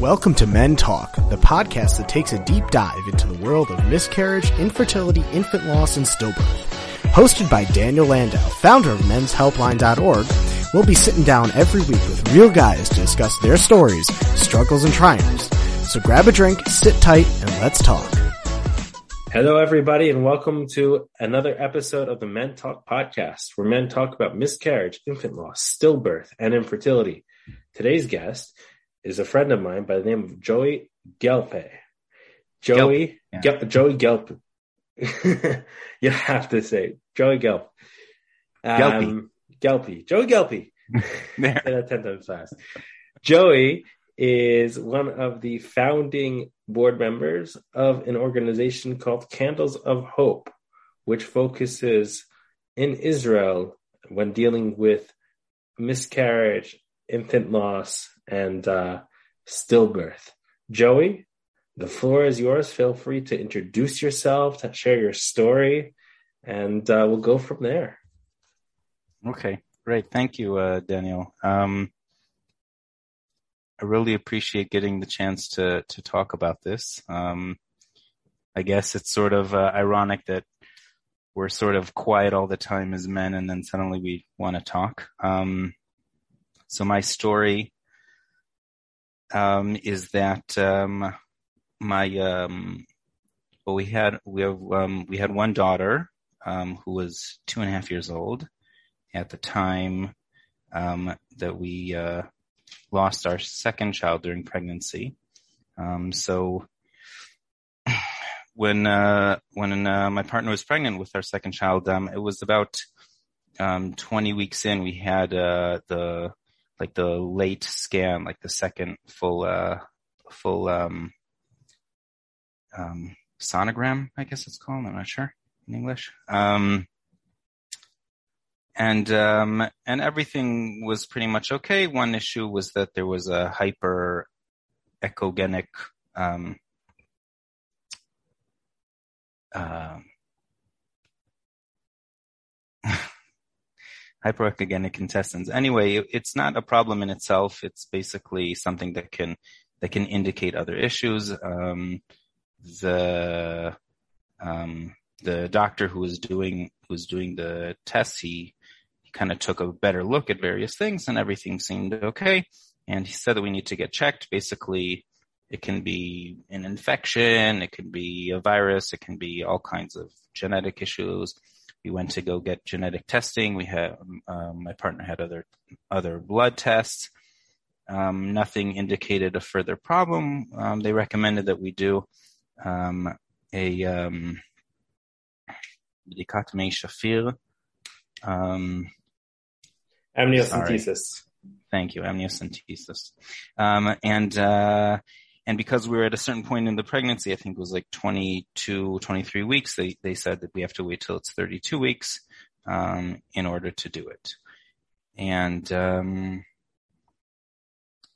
Welcome to Men Talk, the podcast that takes a deep dive into the world of miscarriage, infertility, infant loss, and stillbirth. Hosted by Daniel Landau, founder of menshelpline.org, we'll be sitting down every week with real guys to discuss their stories, struggles, and triumphs. So grab a drink, sit tight, and let's talk. Hello, everybody, and welcome to another episode of the Men Talk podcast, where men talk about miscarriage, infant loss, stillbirth, and infertility. Today's guest is a friend of mine by the name of Joey Gelpe. Joey, Gelp, Gel- Joey Gelp. you have to say Joey Gelp. Um, Gelpy. Joey Gelpy. Say that ten times fast. Joey is one of the founding board members of an organization called Candles of Hope, which focuses in Israel when dealing with miscarriage, infant loss, and uh, stillbirth. Joey, the floor is yours. Feel free to introduce yourself, to share your story, and uh, we'll go from there. Okay, great. Thank you, uh, Daniel. Um, I really appreciate getting the chance to to talk about this. Um, I guess it's sort of uh, ironic that we're sort of quiet all the time as men, and then suddenly we want to talk. Um, so my story um, is that um, my um, well, we had we have um, we had one daughter um, who was two and a half years old at the time um, that we uh, lost our second child during pregnancy. Um, so when uh, when uh, my partner was pregnant with our second child, um, it was about um, 20 weeks in. We had uh, the like the late scan, like the second full uh, full um, um, sonogram, I guess it's called. I'm not sure in English. Um, and um, and everything was pretty much okay. One issue was that there was a hyper echogenic um, uh, hyperechogenic intestines. Anyway, it's not a problem in itself. It's basically something that can that can indicate other issues. Um, the um, the doctor who was doing who was doing the tests, he, he kind of took a better look at various things, and everything seemed okay. And he said that we need to get checked. Basically, it can be an infection, it can be a virus, it can be all kinds of genetic issues. We went to go get genetic testing. We had um, my partner had other other blood tests. Um, nothing indicated a further problem. Um, they recommended that we do um, a um, Shafir. Um, Amniocentesis. thank you, amniocentesis. Um, and, uh, and because we were at a certain point in the pregnancy, I think it was like 22, 23 weeks, they, they said that we have to wait till it's 32 weeks, um, in order to do it. And, um,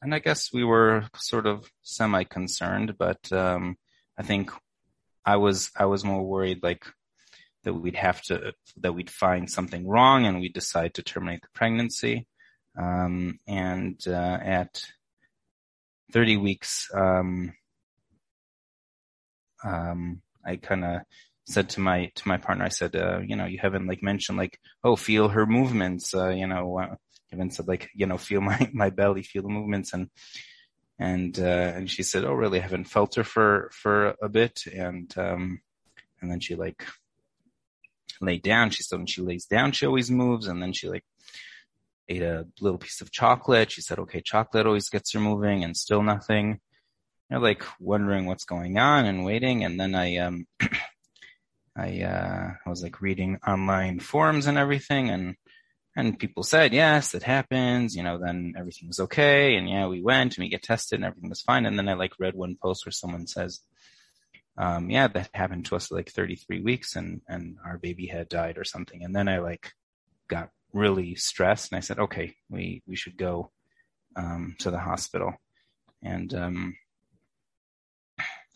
and I guess we were sort of semi concerned, but, um, I think I was, I was more worried like that we'd have to, that we'd find something wrong and we'd decide to terminate the pregnancy. Um, and, uh, at 30 weeks, um, um, I kind of said to my, to my partner, I said, uh, you know, you haven't like mentioned like, oh, feel her movements, uh, you know, uh, haven't said like, you know, feel my, my belly, feel the movements and, and, uh, and she said, oh, really? I haven't felt her for, for a bit. And, um, and then she like laid down. She said when she lays down, she always moves. And then she like ate a little piece of chocolate. She said, okay, chocolate always gets her moving and still nothing. You know, like wondering what's going on and waiting. And then I, um, I, uh, I was like reading online forums and everything and, and people said, yes, it happens, you know, then everything was okay. And yeah, we went and we get tested and everything was fine. And then I like read one post where someone says, um, yeah, that happened to us like 33 weeks and, and our baby had died or something. And then I like got really stressed and I said, okay, we, we should go, um, to the hospital. And, um,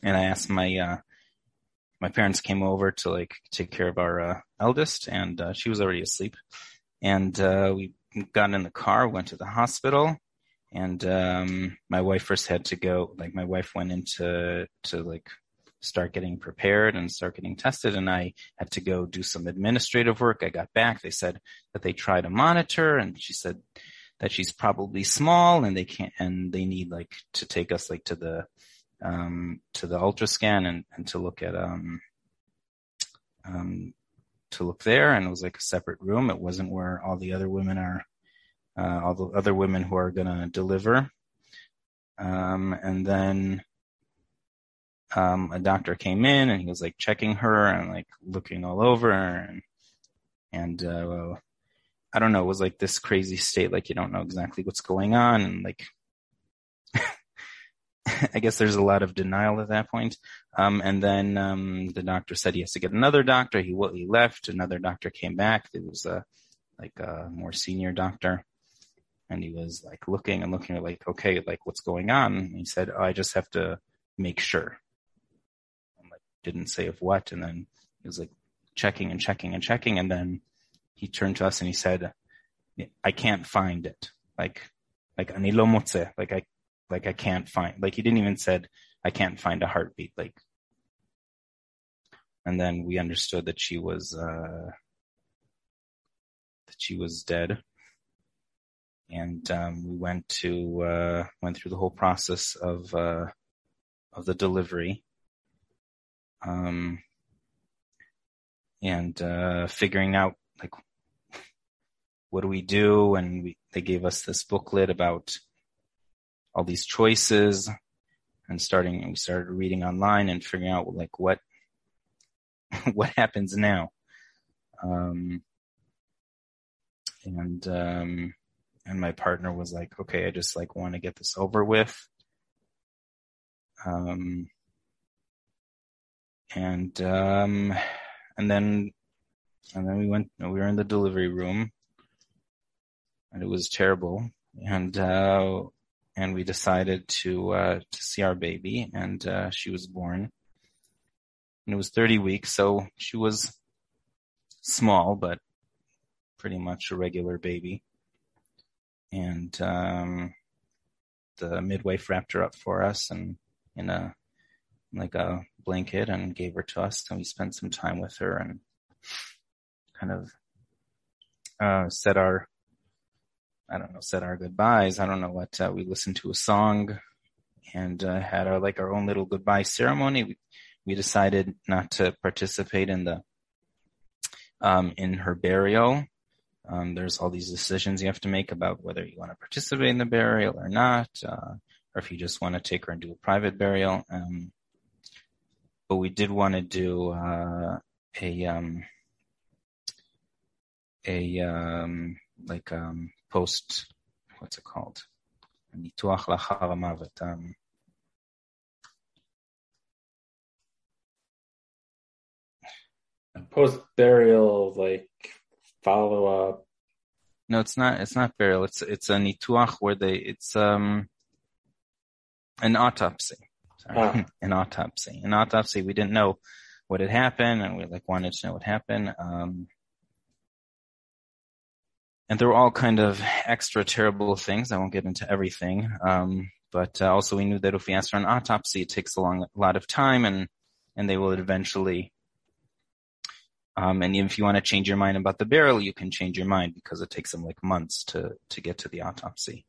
and I asked my, uh, my parents came over to like take care of our, uh, eldest and, uh, she was already asleep. And, uh, we got in the car, went to the hospital and um, my wife first had to go. Like my wife went into to like start getting prepared and start getting tested, and I had to go do some administrative work. I got back. They said that they tried to monitor, and she said that she's probably small, and they can't, and they need like to take us like to the um, to the ultrascan and, and to look at um, um, to look there, and it was like a separate room. It wasn't where all the other women are uh, all the other women who are going to deliver. Um, and then um, a doctor came in and he was like checking her and like looking all over and and uh, I don't know, it was like this crazy state, like you don't know exactly what's going on and like I guess there's a lot of denial at that point. Um, and then um, the doctor said he has to get another doctor. He he left. Another doctor came back. It was a like a more senior doctor, and he was like looking and looking like, okay, like what's going on? And he said, oh, I just have to make sure. Didn't say of what. And then he was like checking and checking and checking. And then he turned to us and he said, I can't find it. Like, like anilo. Like I, like I can't find, like he didn't even said, I can't find a heartbeat. Like, and then we understood that she was, uh, that she was dead and um, we went to uh, went through the whole process of uh, of the delivery, um, and uh, figuring out like what do we do, and we, they gave us this booklet about all these choices, and starting and we started reading online and figuring out like what what happens now. Um, and um, and my partner was like, okay, I just like want to get this over with. Um, and, um, and then, and then we went, we were in the delivery room and it was terrible. And, uh, and we decided to, uh, to see our baby and, uh, she was born and it was 30 weeks. So she was small, but pretty much a regular baby and um, the midwife wrapped her up for us and in a like a blanket and gave her to us and we spent some time with her and kind of uh, said our I don't know said our goodbyes. I don't know what uh, we listened to a song and uh, had our like our own little goodbye ceremony. We, we decided not to participate in the um, in her burial. Um, there's all these decisions you have to make about whether you want to participate in the burial or not, uh, or if you just want to take her and do a private burial. Um, but we did want to do uh, a um, a um, like um, post what's it called? Um, post burial like follow up? No, it's not. It's not burial. It's it's a nituach where they it's um an autopsy. Sorry. An autopsy. An autopsy. We didn't know what had happened, and we like wanted to know what happened. Um, and there were all kind of extra terrible things. I won't get into everything. Um, but uh, also we knew that if we asked for an autopsy, it takes a long, a lot of time, and and they will eventually um, and if you want to change your mind about the barrel, you can change your mind because it takes them like months to to get to the autopsy.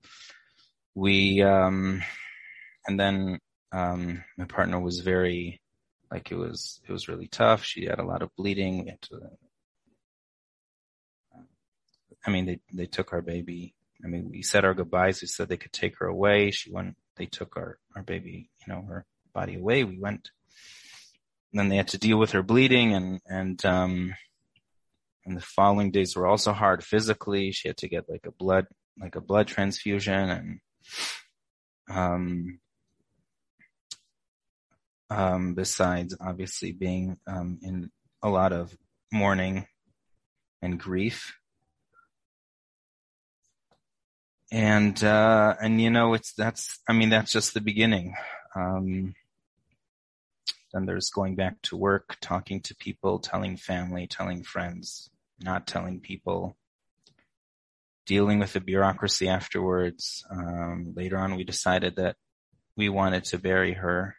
We um, and then um, my partner was very like it was it was really tough. She had a lot of bleeding. We had to, I mean, they they took our baby. I mean, we said our goodbyes. We said they could take her away. She went. They took our our baby, you know, her body away. We went then they had to deal with her bleeding and, and, um, and the following days were also hard physically. She had to get like a blood, like a blood transfusion and, um, um, besides obviously being, um, in a lot of mourning and grief. And, uh, and you know, it's, that's, I mean, that's just the beginning. Um, then there's going back to work, talking to people, telling family, telling friends, not telling people. dealing with the bureaucracy afterwards. Um, later on, we decided that we wanted to bury her.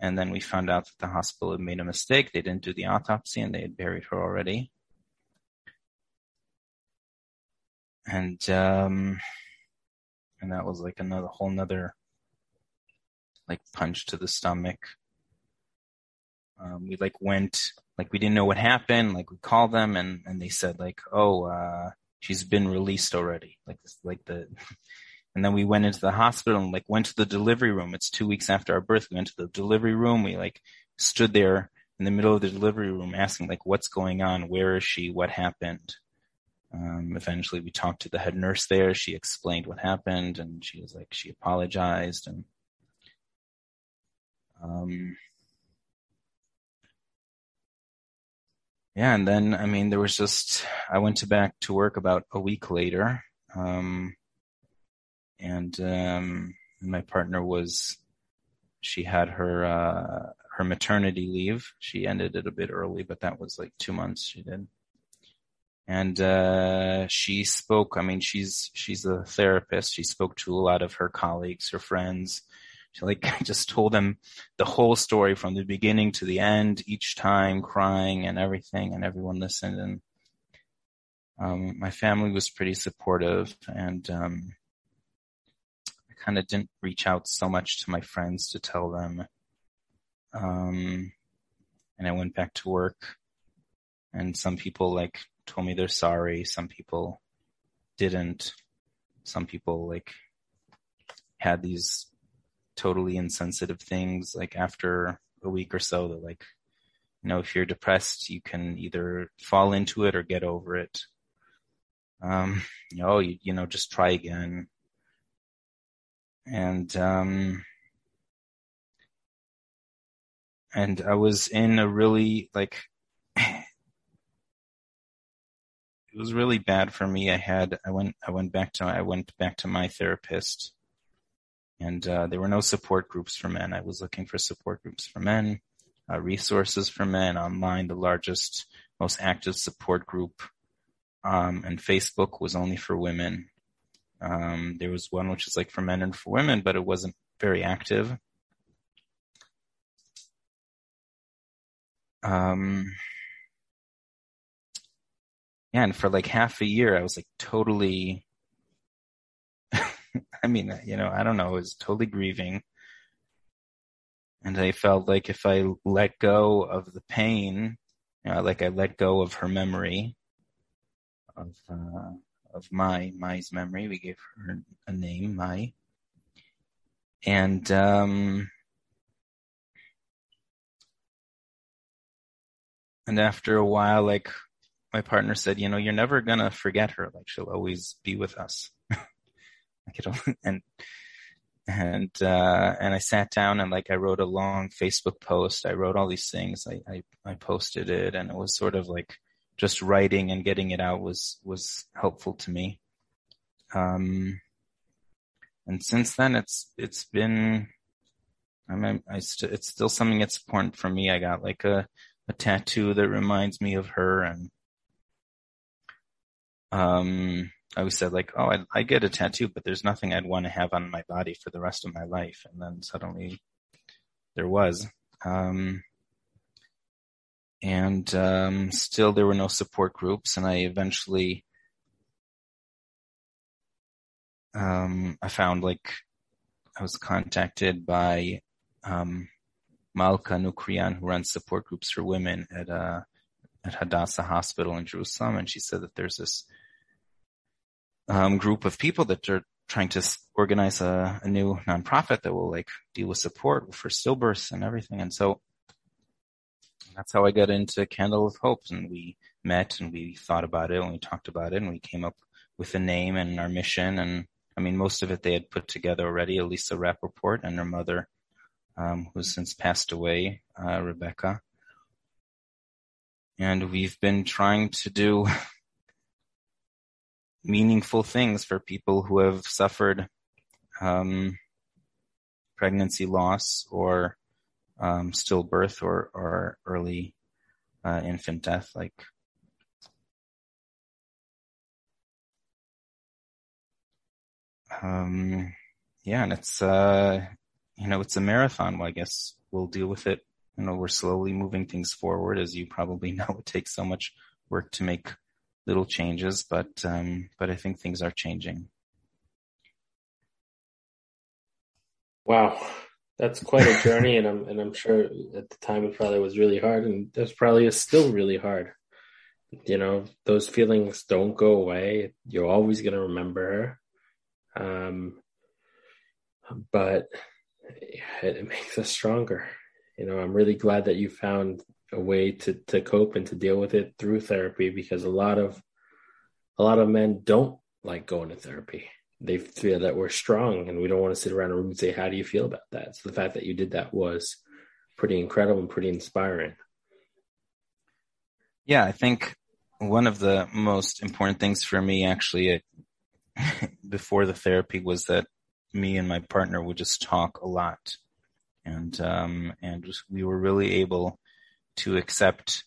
And then we found out that the hospital had made a mistake. They didn't do the autopsy and they had buried her already. And, um, and that was like another whole nother like punch to the stomach. Um, we like went, like we didn't know what happened. Like we called them and, and they said like, oh, uh, she's been released already. Like, this, like the, and then we went into the hospital and like went to the delivery room. It's two weeks after our birth. We went to the delivery room. We like stood there in the middle of the delivery room asking like, what's going on? Where is she? What happened? Um, eventually we talked to the head nurse there. She explained what happened and she was like, she apologized and, um, yeah, and then I mean, there was just I went to back to work about a week later, um, and um, my partner was she had her uh, her maternity leave. She ended it a bit early, but that was like two months she did. And uh, she spoke. I mean, she's she's a therapist. She spoke to a lot of her colleagues, her friends, she like just told them the whole story from the beginning to the end, each time crying and everything, and everyone listened. And um, my family was pretty supportive, and um, kind of didn't reach out so much to my friends to tell them. Um, and I went back to work, and some people like told me they're sorry. Some people didn't. Some people like had these totally insensitive things like after a week or so that like you know if you're depressed you can either fall into it or get over it um you know you, you know just try again and um and I was in a really like it was really bad for me. I had I went I went back to I went back to my therapist and uh, there were no support groups for men. I was looking for support groups for men, uh, resources for men online. The largest, most active support group um, and Facebook was only for women. Um, there was one which is like for men and for women, but it wasn't very active. Um, yeah, and for like half a year, I was like totally I mean, you know, I don't know, I was totally grieving. And I felt like if I let go of the pain, you know, like I let go of her memory, of, uh, of my, Mai's memory, we gave her a name, Mai. And, um, and after a while, like my partner said, you know, you're never gonna forget her. Like she'll always be with us. and and uh, and I sat down and like I wrote a long Facebook post. I wrote all these things. I, I I posted it, and it was sort of like just writing and getting it out was was helpful to me. Um, and since then, it's it's been. I mean, I st- it's still something that's important for me. I got like a a tattoo that reminds me of her, and um, I always said like, oh, I, I get a tattoo, but there's nothing I'd want to have on my body for the rest of my life. And then suddenly there was. Um, and um, still there were no support groups and i eventually um, i found like i was contacted by um, malka nukrian who runs support groups for women at uh, at hadassah hospital in jerusalem and she said that there's this um, group of people that are trying to organize a, a, new nonprofit that will like deal with support for stillbirths and everything. And so that's how I got into Candle of Hope. And we met and we thought about it and we talked about it and we came up with a name and our mission. And I mean, most of it they had put together already. Elisa Rappaport and her mother, um, who's since passed away, uh, Rebecca. And we've been trying to do meaningful things for people who have suffered um, pregnancy loss or um, stillbirth or, or early uh, infant death. Like um, yeah, and it's, uh, you know, it's a marathon. Well, I guess we'll deal with it. You know, we're slowly moving things forward. As you probably know, it takes so much work to make little changes, but, um, but I think things are changing. Wow. That's quite a journey. and I'm, and I'm sure at the time it probably was really hard and there's probably is still really hard. You know, those feelings don't go away. You're always going to remember her. Um, but it, it makes us stronger. You know, I'm really glad that you found a way to to cope and to deal with it through therapy because a lot of a lot of men don't like going to therapy. They feel that we're strong and we don't want to sit around a room and say, How do you feel about that? So the fact that you did that was pretty incredible and pretty inspiring. Yeah, I think one of the most important things for me actually before the therapy was that me and my partner would just talk a lot. And, um, and we were really able to accept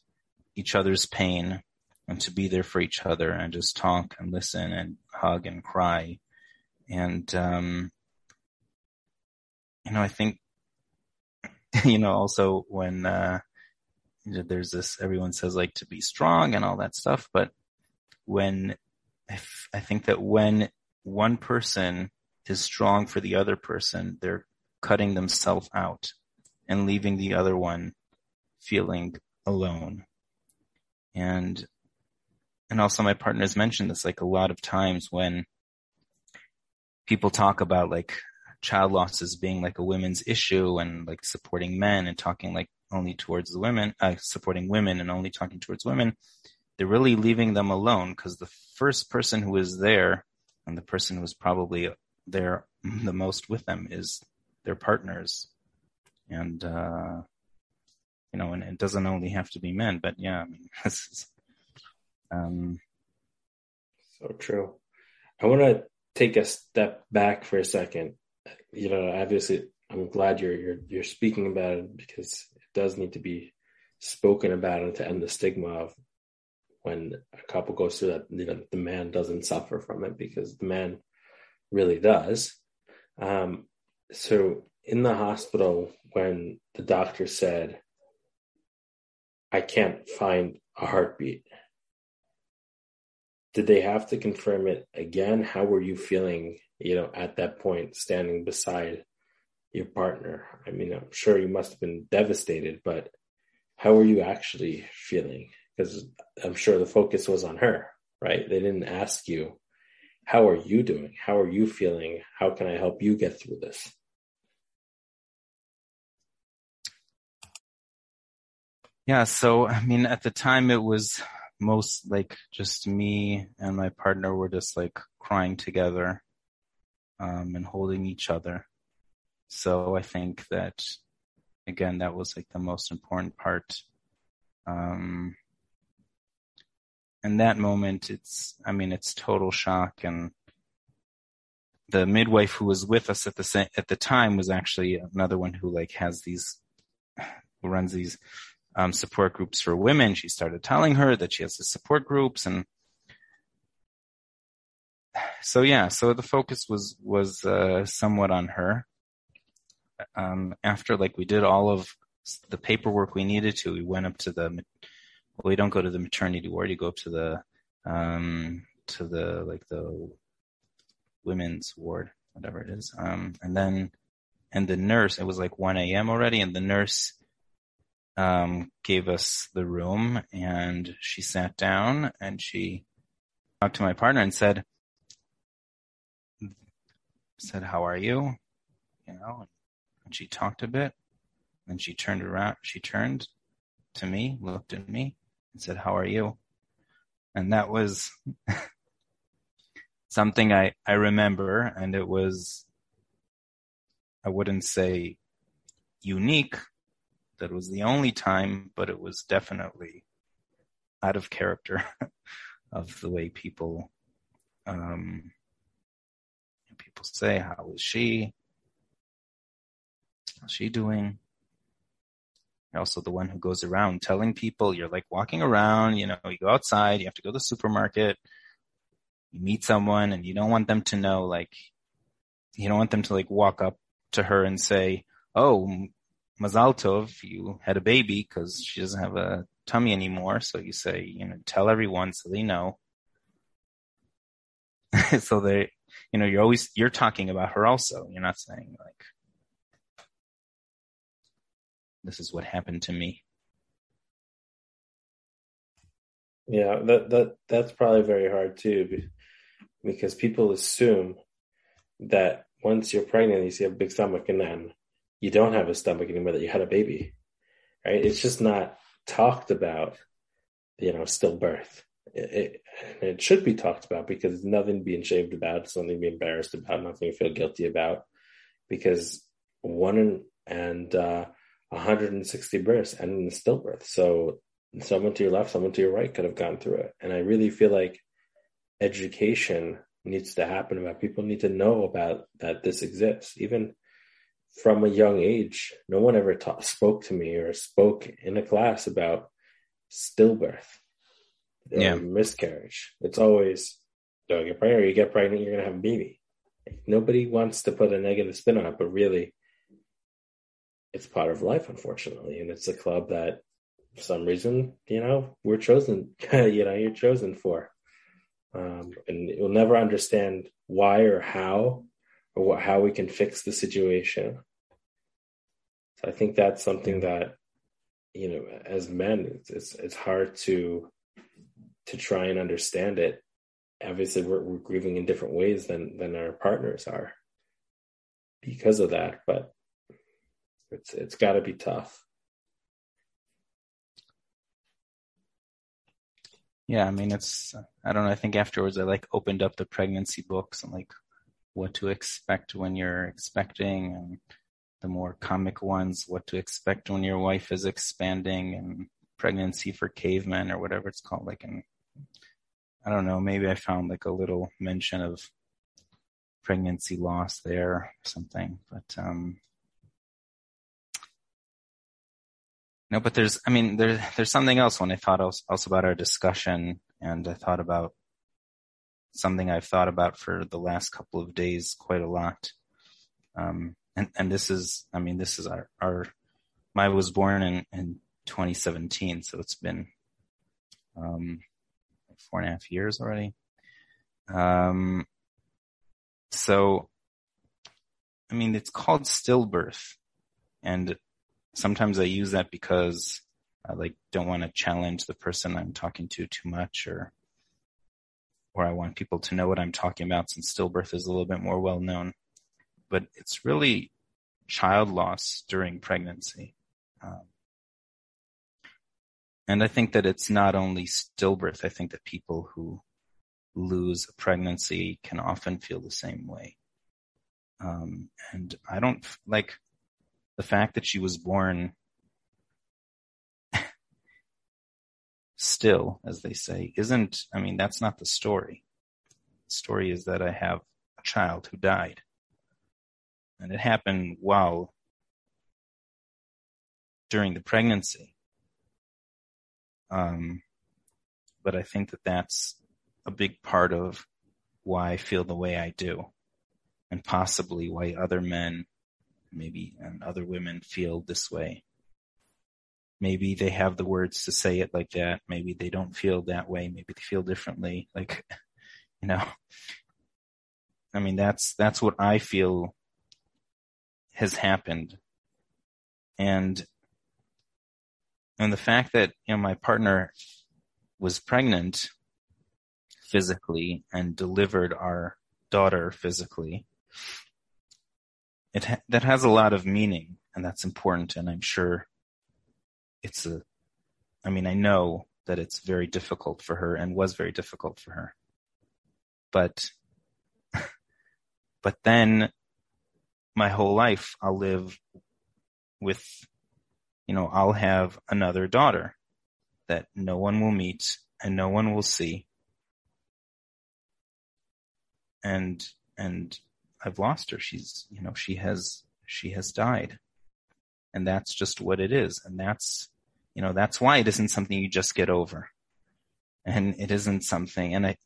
each other's pain and to be there for each other and just talk and listen and hug and cry. And, um, you know, I think, you know, also when, uh, there's this, everyone says like to be strong and all that stuff, but when I think that when one person is strong for the other person, they're cutting themselves out and leaving the other one feeling alone. And, and also my partner has mentioned this like a lot of times when people talk about like child loss as being like a women's issue and like supporting men and talking like only towards the women, uh, supporting women and only talking towards women, they're really leaving them alone because the first person who is there and the person who is probably there the most with them is their partners. And, uh, you know, and it doesn't only have to be men, but yeah, I mean, this is, um, so true. I want to take a step back for a second. You know, obviously, I'm glad you're you're you're speaking about it because it does need to be spoken about and to end the stigma of when a couple goes through that. You know, the man doesn't suffer from it because the man really does. Um, so in the hospital, when the doctor said, I can't find a heartbeat, did they have to confirm it again? How were you feeling, you know, at that point, standing beside your partner? I mean, I'm sure you must have been devastated, but how were you actually feeling? Because I'm sure the focus was on her, right? They didn't ask you, how are you doing? How are you feeling? How can I help you get through this? Yeah, so I mean, at the time it was most like just me and my partner were just like crying together um, and holding each other. So I think that again, that was like the most important part. Um, in that moment, it's, I mean, it's total shock. And the midwife who was with us at the at the time was actually another one who like has these, runs these um, support groups for women. She started telling her that she has the support groups and so yeah, so the focus was was uh, somewhat on her. Um, after like we did all of the paperwork we needed to, we went up to the well, we don't go to the maternity ward. You go up to the um, to the like the women's ward, whatever it is. Um, and then and the nurse, it was like 1 a.m. already, and the nurse um, gave us the room, and she sat down and she talked to my partner and said, said, "How are you?" You know, and she talked a bit. and she turned around. She turned to me, looked at me, and said, How are you? And that was something I, I remember, and it was, I wouldn't say unique, that was the only time, but it was definitely out of character of the way people, um, people say, How is she? How's she doing? You're also the one who goes around telling people you're like walking around, you know, you go outside, you have to go to the supermarket, you meet someone and you don't want them to know like you don't want them to like walk up to her and say, "Oh, Mazal Tov, you had a baby," because she doesn't have a tummy anymore. So you say, you know, tell everyone so they know. so they, you know, you're always you're talking about her also. You're not saying like, "This is what happened to me." Yeah, that that that's probably very hard too, because people assume that once you're pregnant, you see a big stomach, and then you don't have a stomach anymore that you had a baby, right? It's just not talked about, you know, stillbirth. It, it, it should be talked about because nothing to be ashamed about, something to be embarrassed about, nothing to feel guilty about, because one and uh, 160 births and in stillbirth. So someone to your left, someone to your right could have gone through it. And I really feel like education needs to happen about people need to know about that this exists. Even from a young age, no one ever taught, spoke to me or spoke in a class about stillbirth yeah. miscarriage. It's always don't get pregnant, or you get pregnant, you're gonna have a baby. Nobody wants to put a negative spin on it, but really, it's part of life, unfortunately, and it's a club that, for some reason, you know, we're chosen. you know, you're chosen for, um, and you'll never understand why or how or what, how we can fix the situation. So I think that's something that, you know, as men, it's, it's, it's hard to, to try and understand it. Obviously we're, we're grieving in different ways than, than our partners are because of that, but it's, it's gotta be tough. Yeah, I mean, it's, I don't know. I think afterwards I like opened up the pregnancy books and like what to expect when you're expecting and the more comic ones, what to expect when your wife is expanding and pregnancy for cavemen or whatever it's called. Like, and I don't know, maybe I found like a little mention of pregnancy loss there or something, but, um, no, but there's, I mean, there's, there's something else when I thought also, also about our discussion and I thought about something I've thought about for the last couple of days quite a lot. Um, and, and this is, I mean, this is our, our, I was born in, in 2017, so it's been, um, four and a half years already. Um, so, I mean, it's called stillbirth and sometimes I use that because I like don't want to challenge the person I'm talking to too much or or I want people to know what I'm talking about since stillbirth is a little bit more well known. But it's really child loss during pregnancy. Um, and I think that it's not only stillbirth. I think that people who lose a pregnancy can often feel the same way. Um, and I don't like the fact that she was born still, as they say, isn't, I mean, that's not the story. The story is that I have a child who died. And it happened while during the pregnancy. Um, but I think that that's a big part of why I feel the way I do and possibly why other men maybe and other women feel this way maybe they have the words to say it like that. Maybe they don't feel that way. Maybe they feel differently. Like, you know, I mean, that's, that's what I feel has happened. And, and the fact that, you know, my partner was pregnant physically and delivered our daughter physically, it ha- that has a lot of meaning and that's important. And I'm sure it's a, I mean, I know that it's very difficult for her and was very difficult for her. But, but then my whole life I'll live with, you know, I'll have another daughter that no one will meet and no one will see. And, and I've lost her. She's, you know, she has, she has died and that's just what it is. And that's, you know, that's why it isn't something you just get over. And it isn't something, and I,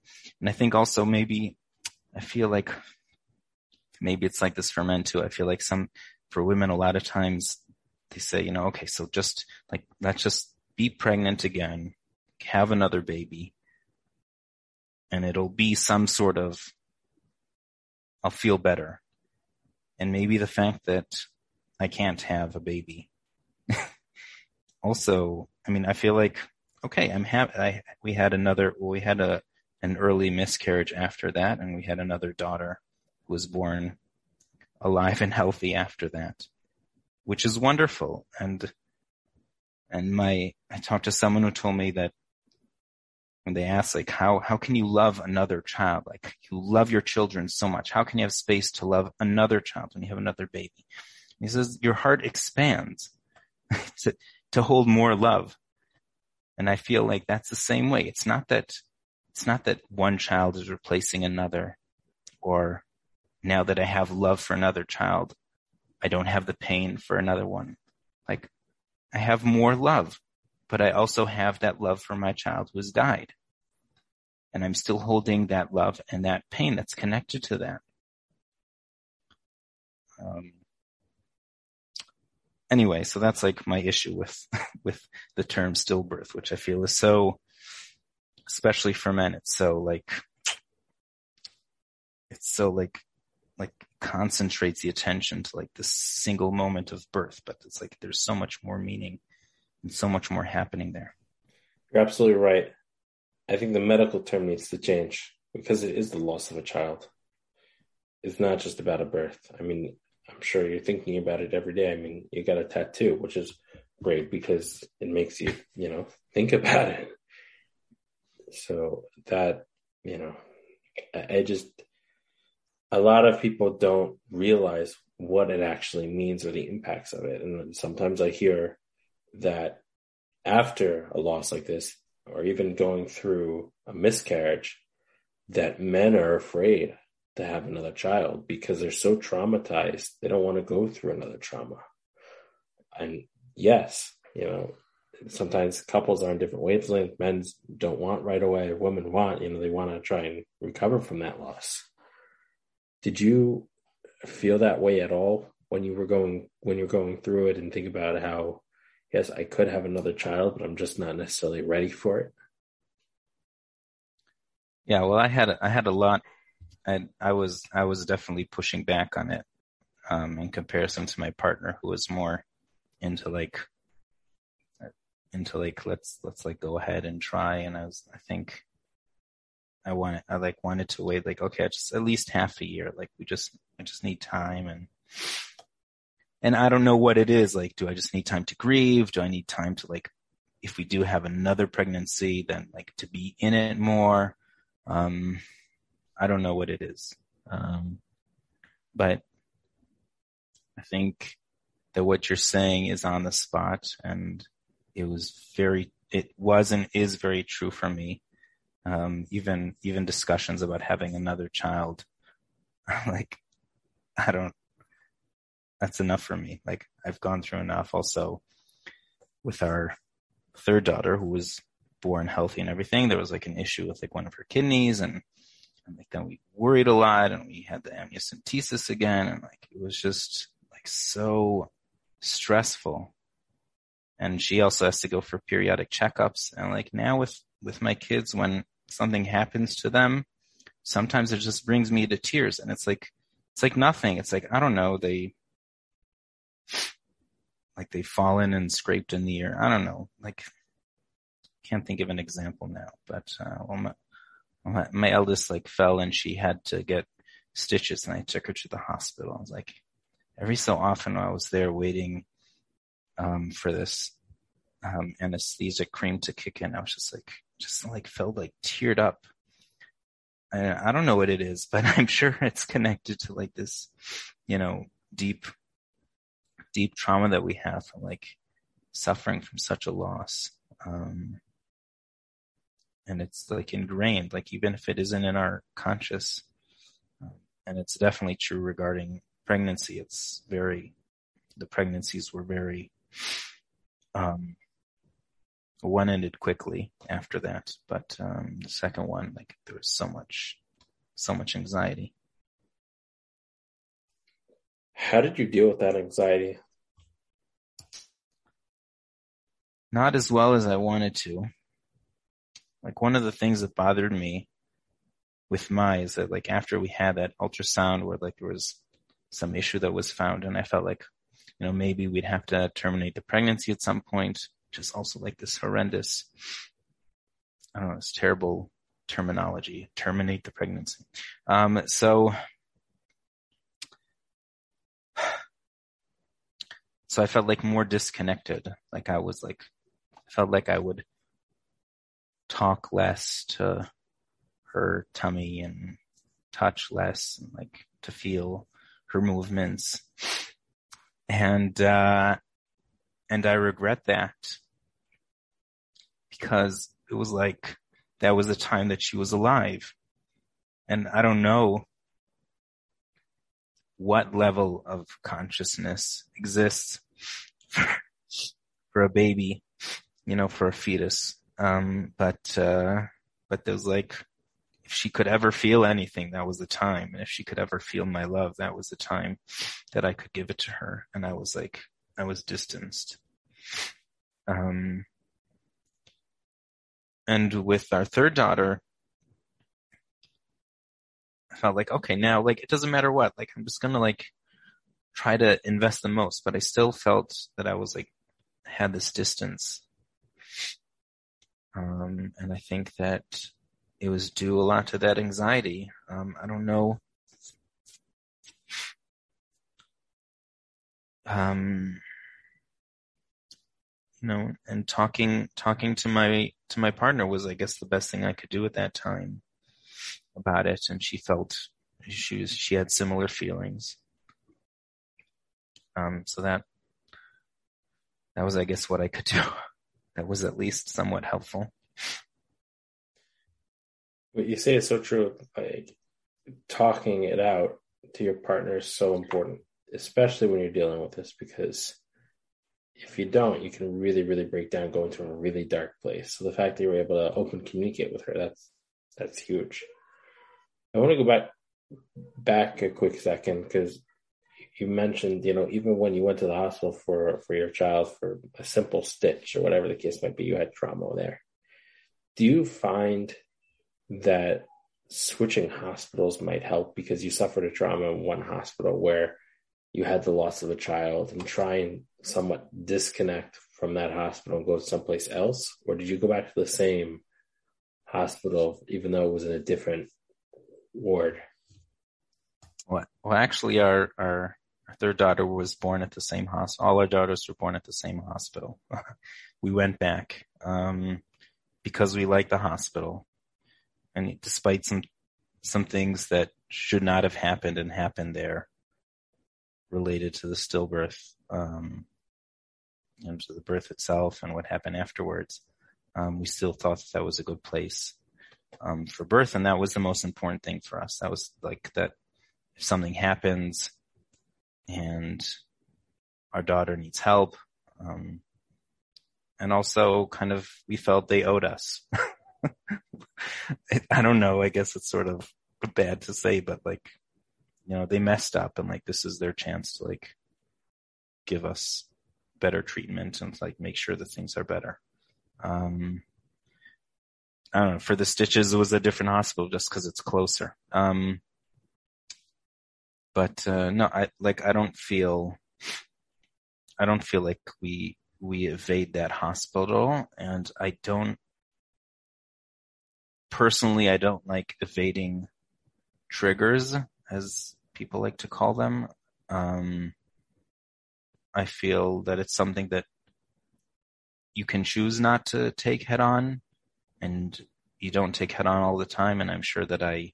and I think also maybe I feel like maybe it's like this for men too. I feel like some, for women, a lot of times they say, you know, okay, so just like, let's just be pregnant again, have another baby, and it'll be some sort of, I'll feel better. And maybe the fact that I can't have a baby. also, I mean, I feel like, okay, I'm happy. I, we had another, we had a, an early miscarriage after that, and we had another daughter who was born alive and healthy after that, which is wonderful. And, and my, I talked to someone who told me that when they asked like how how can you love another child like you love your children so much how can you have space to love another child when you have another baby he says your heart expands to to hold more love and i feel like that's the same way it's not that it's not that one child is replacing another or now that i have love for another child i don't have the pain for another one like i have more love but I also have that love for my child who has died. And I'm still holding that love and that pain that's connected to that. Um, anyway, so that's like my issue with, with the term stillbirth, which I feel is so, especially for men, it's so like, it's so like, like concentrates the attention to like this single moment of birth, but it's like there's so much more meaning and so much more happening there. You're absolutely right. I think the medical term needs to change because it is the loss of a child. It's not just about a birth. I mean, I'm sure you're thinking about it every day. I mean, you got a tattoo, which is great because it makes you, you know, think about it. So that, you know, I just, a lot of people don't realize what it actually means or the impacts of it. And sometimes I hear that after a loss like this, or even going through a miscarriage, that men are afraid to have another child because they're so traumatized. They don't want to go through another trauma. And yes, you know, sometimes couples are on different wavelengths. Men don't want right away. Women want, you know, they want to try and recover from that loss. Did you feel that way at all when you were going when you're going through it and think about how yes, I could have another child, but I'm just not necessarily ready for it. Yeah, well, I had I had a lot. I I was I was definitely pushing back on it um, in comparison to my partner, who was more into like into like let's let's like go ahead and try. And I was I think I want I like wanted to wait like okay, just at least half a year. Like we just I just need time and and I don't know what it is. Like, do I just need time to grieve? Do I need time to like, if we do have another pregnancy, then like to be in it more? Um, I don't know what it is. Um, but I think that what you're saying is on the spot and it was very, it was and is very true for me. Um, even, even discussions about having another child, like, I don't, that's enough for me. Like I've gone through enough also with our third daughter who was born healthy and everything. There was like an issue with like one of her kidneys and, and like then we worried a lot and we had the amniocentesis again and like it was just like so stressful. And she also has to go for periodic checkups. And like now with, with my kids, when something happens to them, sometimes it just brings me to tears and it's like, it's like nothing. It's like, I don't know. They, like they've fallen and scraped in the ear. I don't know. Like, can't think of an example now, but, uh, well, my, my, eldest like fell and she had to get stitches and I took her to the hospital. I was like, every so often I was there waiting, um, for this, um, anesthesia cream to kick in. I was just like, just like felt like teared up. I, I don't know what it is, but I'm sure it's connected to like this, you know, deep deep trauma that we have from like suffering from such a loss. Um, and it's like ingrained, like even if it isn't in our conscious, um, and it's definitely true regarding pregnancy. It's very, the pregnancies were very, um, one ended quickly after that, but, um, the second one, like there was so much, so much anxiety. How did you deal with that anxiety? Not as well as I wanted to. Like one of the things that bothered me with my is that like after we had that ultrasound where like there was some issue that was found and I felt like, you know, maybe we'd have to terminate the pregnancy at some point, which is also like this horrendous, I don't know, it's terrible terminology, terminate the pregnancy. Um, so, so I felt like more disconnected. Like I was like, felt like I would talk less to her tummy and touch less and like to feel her movements. And, uh, and I regret that because it was like, that was the time that she was alive. And I don't know what level of consciousness exists for, for a baby, you know, for a fetus. Um, but, uh, but there's like, if she could ever feel anything, that was the time. And if she could ever feel my love, that was the time that I could give it to her. And I was like, I was distanced. Um, and with our third daughter, I felt like, okay, now, like, it doesn't matter what, like, I'm just gonna, like, try to invest the most, but I still felt that I was, like, had this distance. Um, and I think that it was due a lot to that anxiety. Um, I don't know. Um, you know, and talking, talking to my, to my partner was, I guess, the best thing I could do at that time about it. And she felt she was, she had similar feelings. Um, so that, that was, I guess, what I could do. That was at least somewhat helpful. What you say is so true. Like talking it out to your partner is so important, especially when you're dealing with this, because if you don't, you can really, really break down, go into a really dark place. So the fact that you were able to open communicate with her, that's that's huge. I want to go back back a quick second because you mentioned, you know, even when you went to the hospital for for your child for a simple stitch or whatever the case might be, you had trauma there. Do you find that switching hospitals might help because you suffered a trauma in one hospital where you had the loss of a child and try and somewhat disconnect from that hospital and go someplace else? Or did you go back to the same hospital even though it was in a different ward? Well, well actually, our, our, our third daughter was born at the same hospital. All our daughters were born at the same hospital. we went back um, because we liked the hospital. And despite some some things that should not have happened and happened there, related to the stillbirth, um, and to the birth itself and what happened afterwards, um, we still thought that, that was a good place um, for birth, and that was the most important thing for us. That was like that. If something happens, and our daughter needs help, um, and also kind of we felt they owed us. I don't know. I guess it's sort of bad to say, but like you know, they messed up and like this is their chance to like give us better treatment and like make sure that things are better. Um, I don't know. For the stitches, it was a different hospital just because it's closer. Um, but uh, no, I like I don't feel I don't feel like we we evade that hospital, and I don't personally I don't like evading triggers as people like to call them. Um, I feel that it's something that you can choose not to take head on and you don't take head on all the time. And I'm sure that I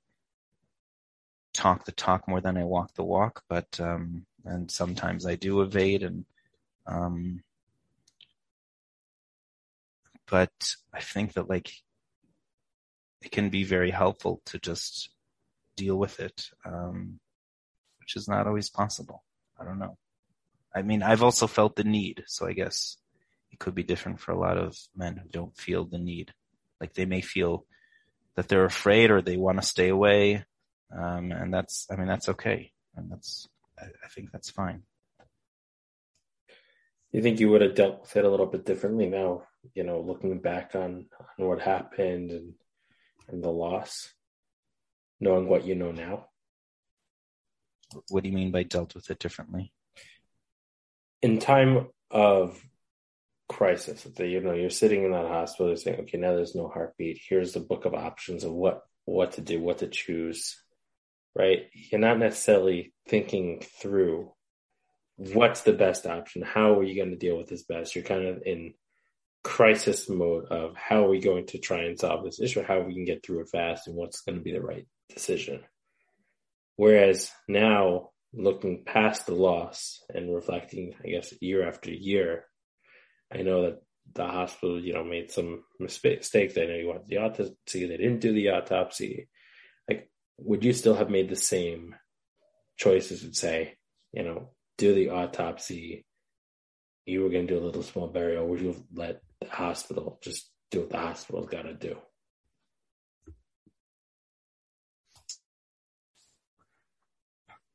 talk the talk more than I walk the walk, but, um, and sometimes I do evade and, um, but I think that like it can be very helpful to just deal with it, um, which is not always possible. I don't know. I mean, I've also felt the need, so I guess it could be different for a lot of men who don't feel the need. Like they may feel that they're afraid or they want to stay away, um, and that's, I mean, that's okay, and that's I, I think that's fine. You think you would have dealt with it a little bit differently now, you know, looking back on, on what happened and and the loss, knowing what you know now? What do you mean by dealt with it differently? In time of crisis, that you know you're sitting in that hospital, you're saying, okay, now there's no heartbeat. Here's the book of options of what what to do, what to choose. Right? You're not necessarily thinking through what's the best option. How are you going to deal with this best? You're kind of in crisis mode of how are we going to try and solve this issue, how we can get through it fast, and what's going to be the right decision. Whereas now, looking past the loss and reflecting, I guess, year after year, I know that the hospital, you know, made some mistakes. They know you want the autopsy, they didn't do the autopsy. Like, would you still have made the same choices? Would say, you know, do the autopsy. You were going to do a little small burial. Would you have let the hospital just do what the hospital's got to do?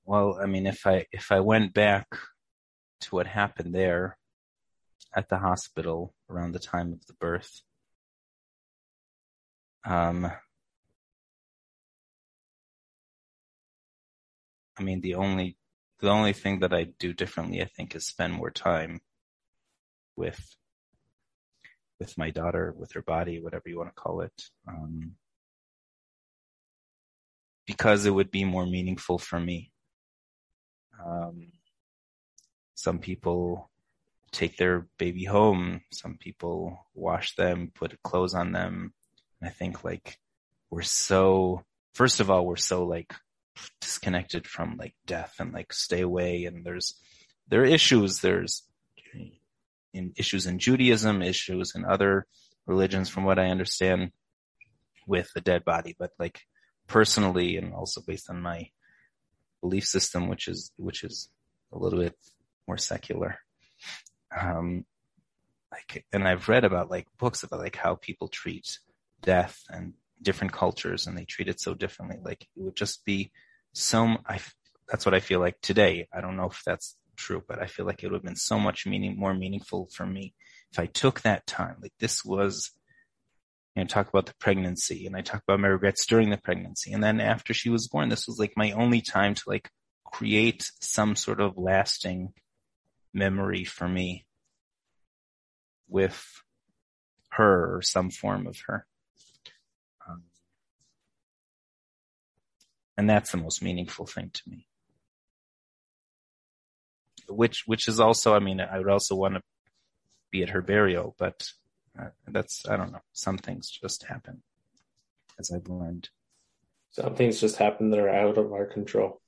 Well, I mean, if I if I went back to what happened there at the hospital around the time of the birth, um, I mean, the only the only thing that I do differently, I think, is spend more time with with my daughter, with her body, whatever you want to call it, um, because it would be more meaningful for me. Um, some people take their baby home. Some people wash them, put clothes on them. And I think like we're so, first of all, we're so like disconnected from like death and like stay away. And there's, there are issues. There's in issues in Judaism, issues in other religions, from what I understand with the dead body. But like personally, and also based on my belief system, which is, which is a little bit more secular. Um, like, and I've read about like books about like how people treat death and different cultures and they treat it so differently. Like it would just be so, I, that's what I feel like today. I don't know if that's true, but I feel like it would have been so much meaning, more meaningful for me if I took that time. Like this was, you know, talk about the pregnancy and I talk about my regrets during the pregnancy. And then after she was born, this was like my only time to like create some sort of lasting memory for me with her or some form of her. And that's the most meaningful thing to me. Which, which is also, I mean, I would also want to be at her burial, but uh, that's, I don't know, some things just happen as I've learned. Some things just happen that are out of our control.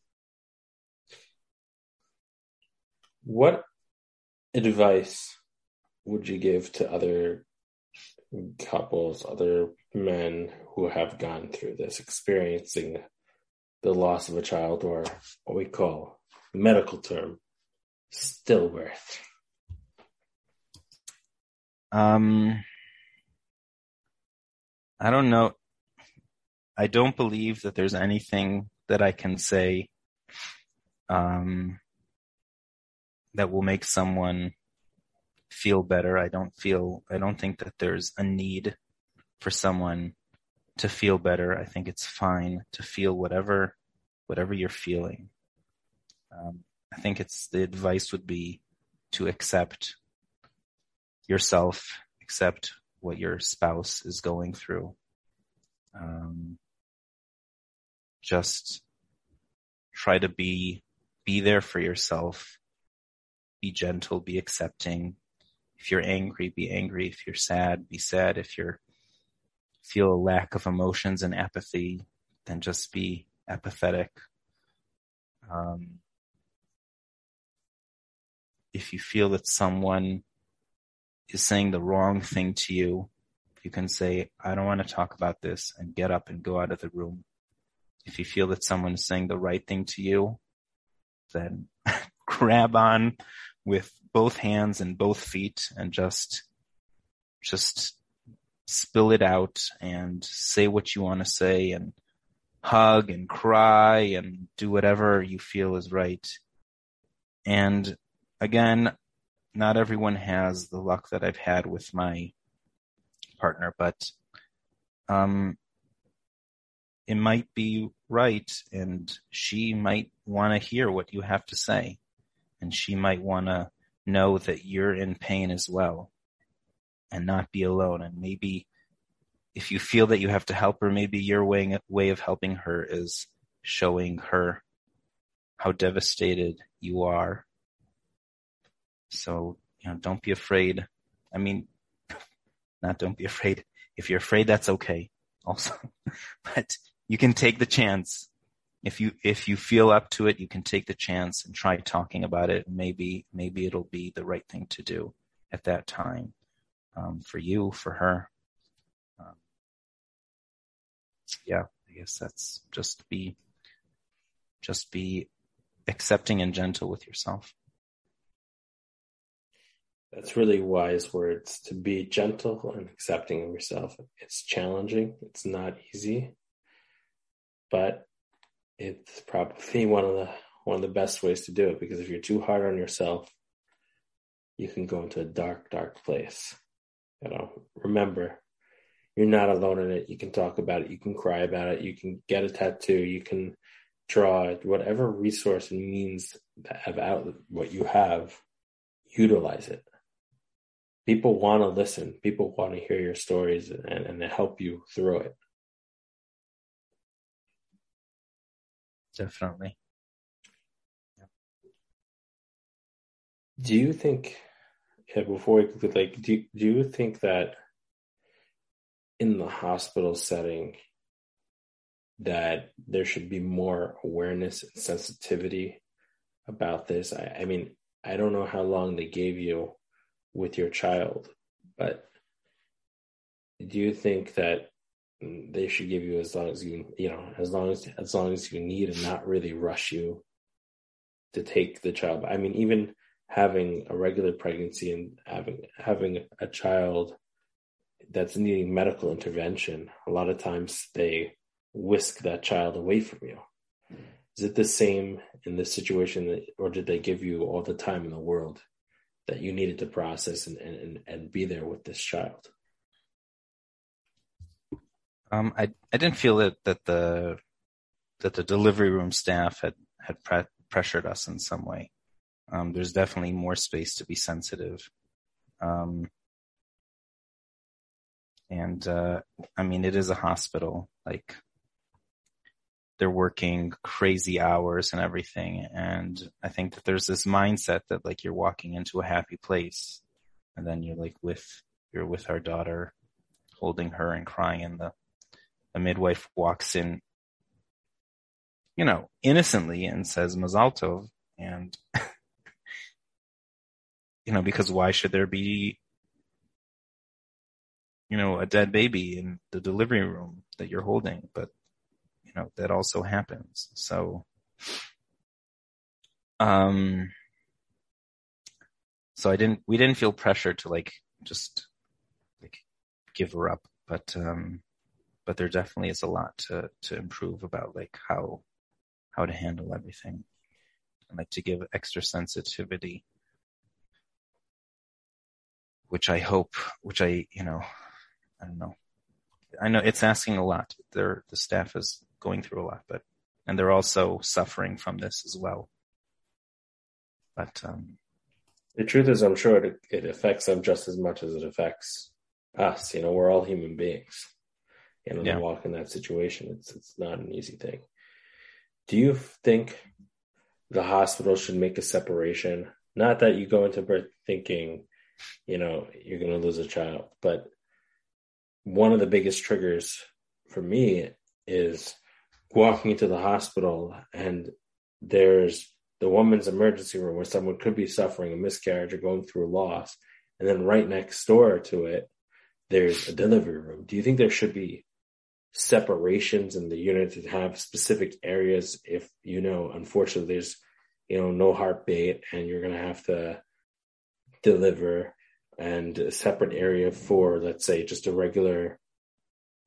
What advice would you give to other couples, other men who have gone through this, experiencing the loss of a child, or what we call medical term, stillbirth? Um, I don't know. I don't believe that there's anything that I can say um, that will make someone feel better. I don't feel, I don't think that there's a need for someone to feel better. I think it's fine to feel whatever, whatever you're feeling. Um, I think it's the advice would be to accept yourself, accept what your spouse is going through. Um, just try to be, be there for yourself. Be gentle, be accepting, if you're angry, be angry. If you're sad, be sad. If you feel a lack of emotions and apathy, than just be apathetic. Um, if you feel that someone is saying the wrong thing to you, you can say, I don't want to talk about this and get up and go out of the room. If you feel that someone is saying the right thing to you, then grab on with both hands and both feet and just, just spill it out and say what you want to say and hug and cry and do whatever you feel is right. And again, not everyone has the luck that I've had with my partner, but um, it might be right, and she might want to hear what you have to say, and she might want to know that you're in pain as well, and not be alone. And maybe if you feel that you have to help her, maybe your way way of helping her is showing her how devastated you are. So, you know, don't be afraid. I mean, not don't be afraid. If you're afraid, that's okay also, but you can take the chance. If you, if you feel up to it, you can take the chance and try talking about it. Maybe, maybe it'll be the right thing to do at that time, um, for you, for her. Um, yeah, I guess that's just be, just be accepting and gentle with yourself. That's really wise words to be gentle and accepting of yourself. It's challenging, it's not easy, but it's probably one of the one of the best ways to do it because if you're too hard on yourself, you can go into a dark, dark place. You know, remember, you're not alone in it. You can talk about it, you can cry about it, you can get a tattoo, you can draw it, whatever resource and means about what you have, utilize it people want to listen. People want to hear your stories and, and help you through it. Definitely. Do you think, yeah, before we conclude, like, do, do you think that in the hospital setting, that there should be more awareness and sensitivity about this? I, I mean, I don't know how long they gave you with your child. But do you think that they should give you as long as you you know as long as as long as you need and not really rush you to take the child? I mean, even having a regular pregnancy and having having a child that's needing medical intervention, a lot of times they whisk that child away from you. Is it the same in this situation, or did they give you all the time in the world that you needed to process and, and, and be there with this child? Um, I I didn't feel that that the that the delivery room staff had had pre- pressured us in some way. Um, there's definitely more space to be sensitive. Um, and uh, I mean, it is a hospital. Like they're working crazy hours and everything. And I think that there's this mindset that like you're walking into a happy place and then you're like with, you're with our daughter holding her and crying and the, the midwife walks in, you know, innocently and says Mazal Tov and, you know, because why should there be, you know, a dead baby in the delivery room that you're holding? But you know, that also happens. So, um, so I didn't, we didn't feel pressure to like, just like give her up, but, um, but there definitely is a lot to, to improve about like how, how to handle everything and like to give extra sensitivity, which I hope, which I, you know, I don't know. I know it's asking a lot. There, the staff is going through a lot, but and they're also suffering from this as well. But um, the truth is, I'm sure it, it affects them just as much as it affects us. You know, we're all human beings. You know, yeah. walk in that situation. It's it's not an easy thing. Do you think the hospital should make a separation? Not that you go into birth thinking, you know, you're going to lose a child, but one of the biggest triggers for me is walking into the hospital and there's the woman's emergency room where someone could be suffering a miscarriage or going through a loss. And then right next door to it, there's a delivery room. Do you think there should be separations in the unit to have specific areas if, you know, unfortunately there's, you know, no heartbeat and you're going to have to deliver and a separate area for, let's say, just a regular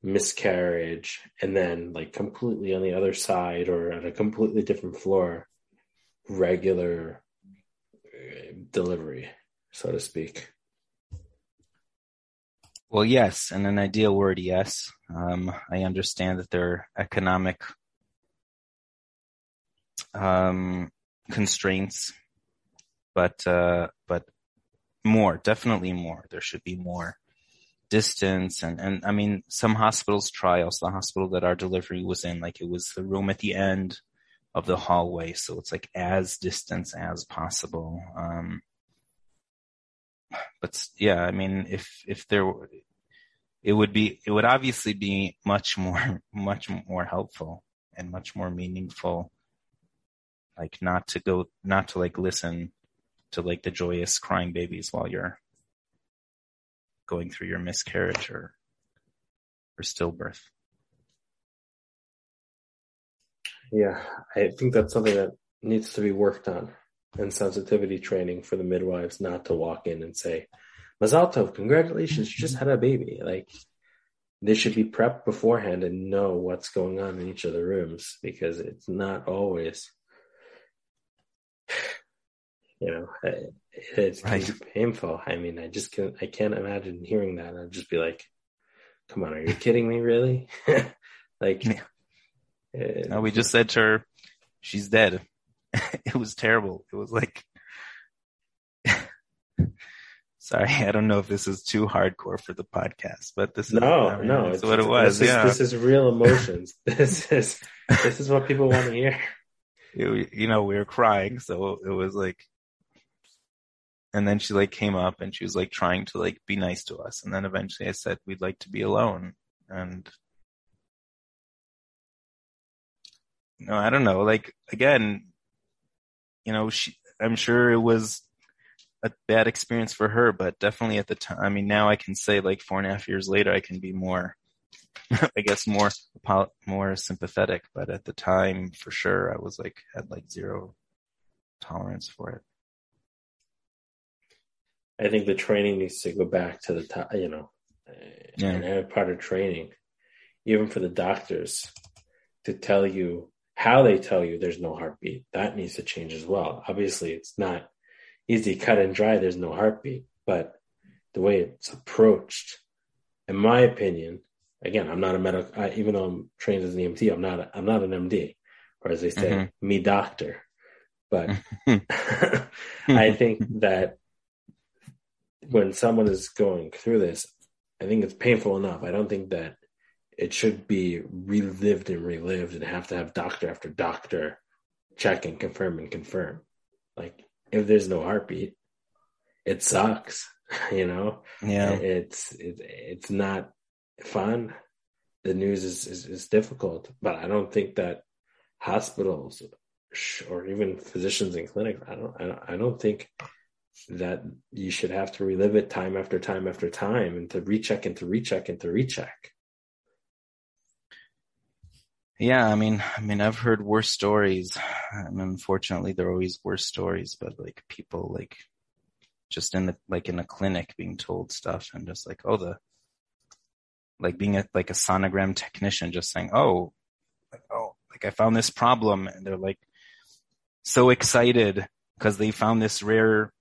miscarriage and then like completely on the other side or at a completely different floor regular delivery, so to speak. Well, yes, in an ideal word, yes. Um, I understand that there are economic um, constraints, but uh, but more, definitely more. There should be more distance, and and I mean, some hospitals try. Also, the hospital that our delivery was in, like it was the room at the end of the hallway, so it's like as distance as possible. Um, but yeah, I mean, if if there, it would be, it would obviously be much more, much more helpful and much more meaningful. Like not to go, not to like listen to like the joyous crying babies while you're going through your miscarriage or or stillbirth. Yeah, I think that's something that needs to be worked on and sensitivity training for the midwives not to walk in and say, Mazal Tov, congratulations, you just had a baby. Like they should be prepped beforehand and know what's going on in each of the rooms because it's not always, you know, it's right. painful. I mean, I just can't, I can't imagine hearing that. I'd just be like, come on, are you kidding me? Really? like, yeah. no, we just said to her, she's dead. it was terrible. It was like, sorry, I don't know if this is too hardcore for the podcast, but this is no, I mean, no, it's what it was. This yeah, is, this is real emotions. this is this is what people want to hear. It, you know, we were crying, so it was like, and then she like came up and she was like trying to like be nice to us, and then eventually I said we'd like to be alone, and no, I don't know. Like again, you know, she, I'm sure it was a bad experience for her, but definitely at the time, I mean, now I can say like four and a half years later, I can be more, I guess more, more sympathetic, but at the time for sure, I was like, had like zero tolerance for it. I think the training needs to go back to the top, you know, yeah. and have part of training, even for the doctors to tell you how they tell you there's no heartbeat. That needs to change as well. Obviously, it's not easy cut and dry. There's no heartbeat, but the way it's approached, in my opinion, again, I'm not a medical. even though I'm trained as an EMT, I'm not. A, I'm not an MD, or as they say, mm-hmm. me doctor. But I think that when someone is going through this, I think it's painful enough. I don't think that it should be relived and relived and have to have doctor after doctor check and confirm and confirm. Like if there's no heartbeat, it sucks, you know? Yeah. It's, it's, it's not fun. The news is, is, is difficult, but I don't think that hospitals or even physicians in clinics, I don't, I don't, I don't think that you should have to relive it time after time after time and to recheck and to recheck and to recheck. Yeah, I mean, I mean, I've heard worse stories. And unfortunately, they're always worse stories, but like people like just in the, like in a clinic being told stuff and just like, oh, the, like being a, like a sonogram technician, just saying, oh, like, oh, like I found this problem. And they're like so excited because they found this rare,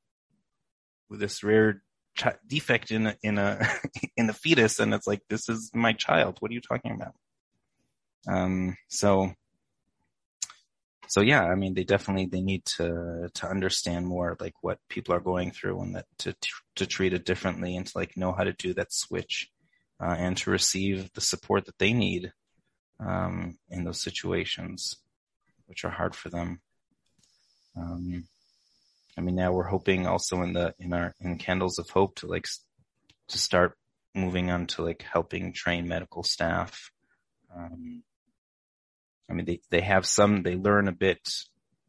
this rare defect in a, in a, in the fetus. And it's like, this is my child. What are you talking about? Um, so, so yeah, I mean, they definitely, they need to, to understand more like what people are going through and that to, to treat it differently and to like know how to do that switch, uh, and to receive the support that they need, um, in those situations, which are hard for them. Um, I mean, now we're hoping also in the, in our, in Candles of Hope to like, to start moving on to like helping train medical staff, um, I mean, they, they have some, they learn a bit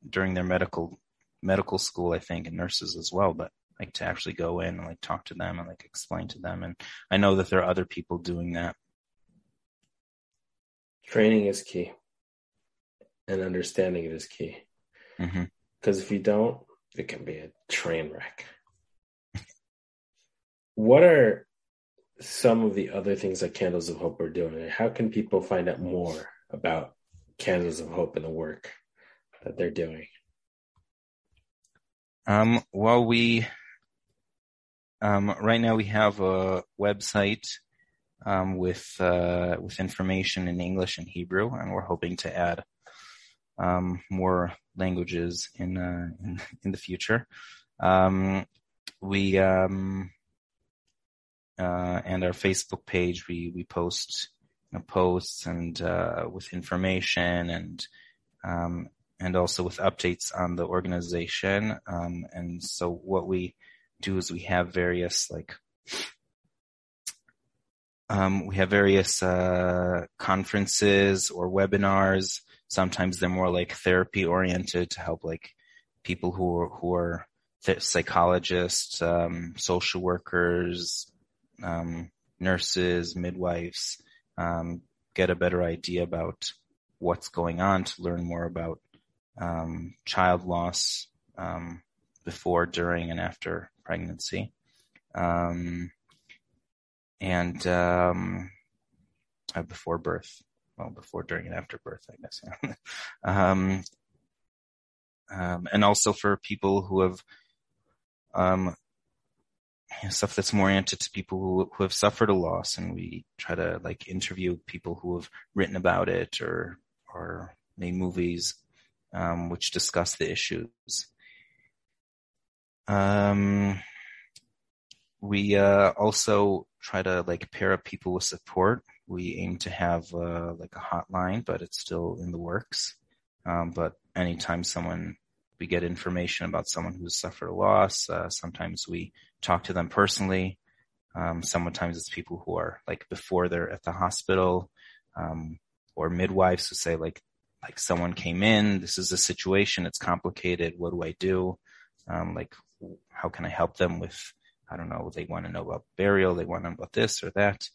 during their medical, medical school, I think, and nurses as well, but like to actually go in and like talk to them and like explain to them. And I know that there are other people doing that. Training is key and understanding it is key. Because mm-hmm. if you don't, it can be a train wreck. what are some of the other things that Candles of Hope are doing? How can people find out more about candles of hope and the work that they're doing? Um, well, we um, right now we have a website um, with uh, with information in English and Hebrew, and we're hoping to add um, more languages in, uh, in, in the future. Um, we um, uh, and our Facebook page we we post you know, posts and uh, with information and um, and also with updates on the organization. Um, and so what we do is we have various like um, we have various uh, conferences or webinars. Sometimes they're more like therapy oriented to help like people who are, who are psychologists, um, social workers, um, nurses, midwives, um, get a better idea about what's going on to learn more about um, child loss um, before, during, and after pregnancy. Um, and um, uh, before birth. Well, before, during, and after birth, I guess. Um, um, and also for people who have um, stuff that's more oriented to people who, who have suffered a loss, and we try to like interview people who have written about it or or made movies um, which discuss the issues. Um, we uh, also try to like pair up people with support. We aim to have uh, like a hotline, but it's still in the works. Um, but anytime someone we get information about someone who's suffered a loss, uh, sometimes we talk to them personally. Um, sometimes it's people who are like before they're at the hospital, um, or midwives who say like, like someone came in, this is a situation, it's complicated, what do I do? Um, like, how can I help them with I don't know, they want to know about burial, they want to know about this or that.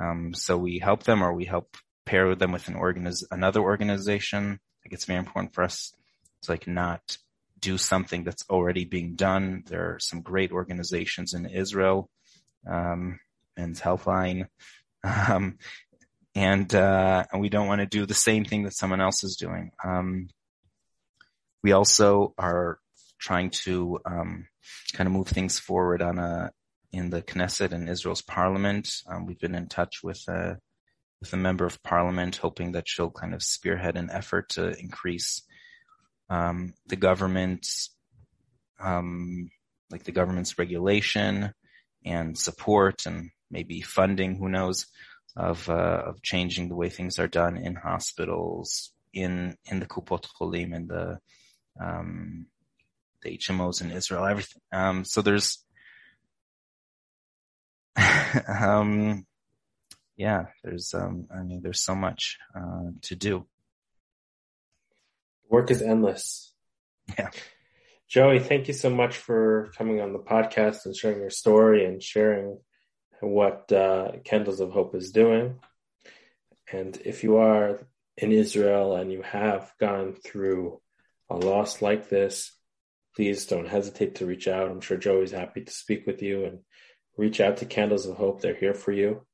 Um, so we help them or we help pair them with an organiz- another organization. Like it's very important for us to like not do something that's already being done. There are some great organizations in Israel, um, Men's Helpline, um, and, uh, and we don't want to do the same thing that someone else is doing. Um, we also are trying to um, kind of move things forward on a in the Knesset and Israel's parliament. Um, we've been in touch with a with a member of parliament, hoping that she'll kind of spearhead an effort to increase um, the government's um, like the government's regulation and support and maybe funding. Who knows? Of uh, of changing the way things are done in hospitals, in in the Kupot Cholim, and the um, the HMOs in Israel, everything. Um, so there's, um, yeah, there's, um, I mean, there's so much, uh, to do. Work is endless. Yeah. Joey, thank you so much for coming on the podcast and sharing your story and sharing what uh, Candles of Hope is doing. And if you are in Israel and you have gone through a loss like this, please don't hesitate to reach out. I'm sure Joey's happy to speak with you and reach out to Candles of Hope. They're here for you.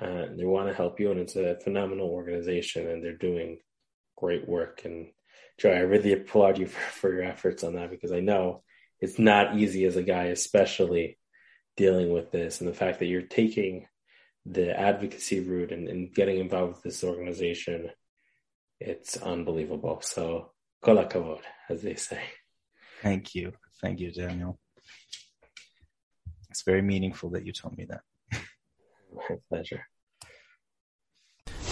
Uh, they want to help you, and it's a phenomenal organization, and they're doing great work. And Joey, I really applaud you for, for your efforts on that because I know it's not easy as a guy, especially dealing with this, and the fact that you're taking the advocacy route and, and getting involved with this organization. It's unbelievable. So, kol hakavod, as they say. Thank you. Thank you, Daniel. It's very meaningful that you told me that. My pleasure.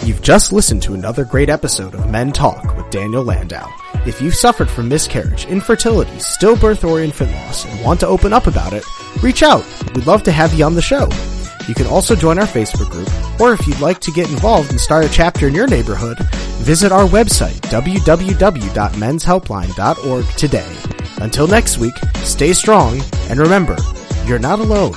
You've just listened to another great episode of Men Talk with Daniel Landau. If you've suffered from miscarriage, infertility, stillbirth, or infant loss and want to open up about it, reach out. We'd love to have you on the show. You can also join our Facebook group, or if you'd like to get involved and start a chapter in your neighborhood, visit our website, www.menshelpline.org today. Until next week, stay strong and remember, you're not alone.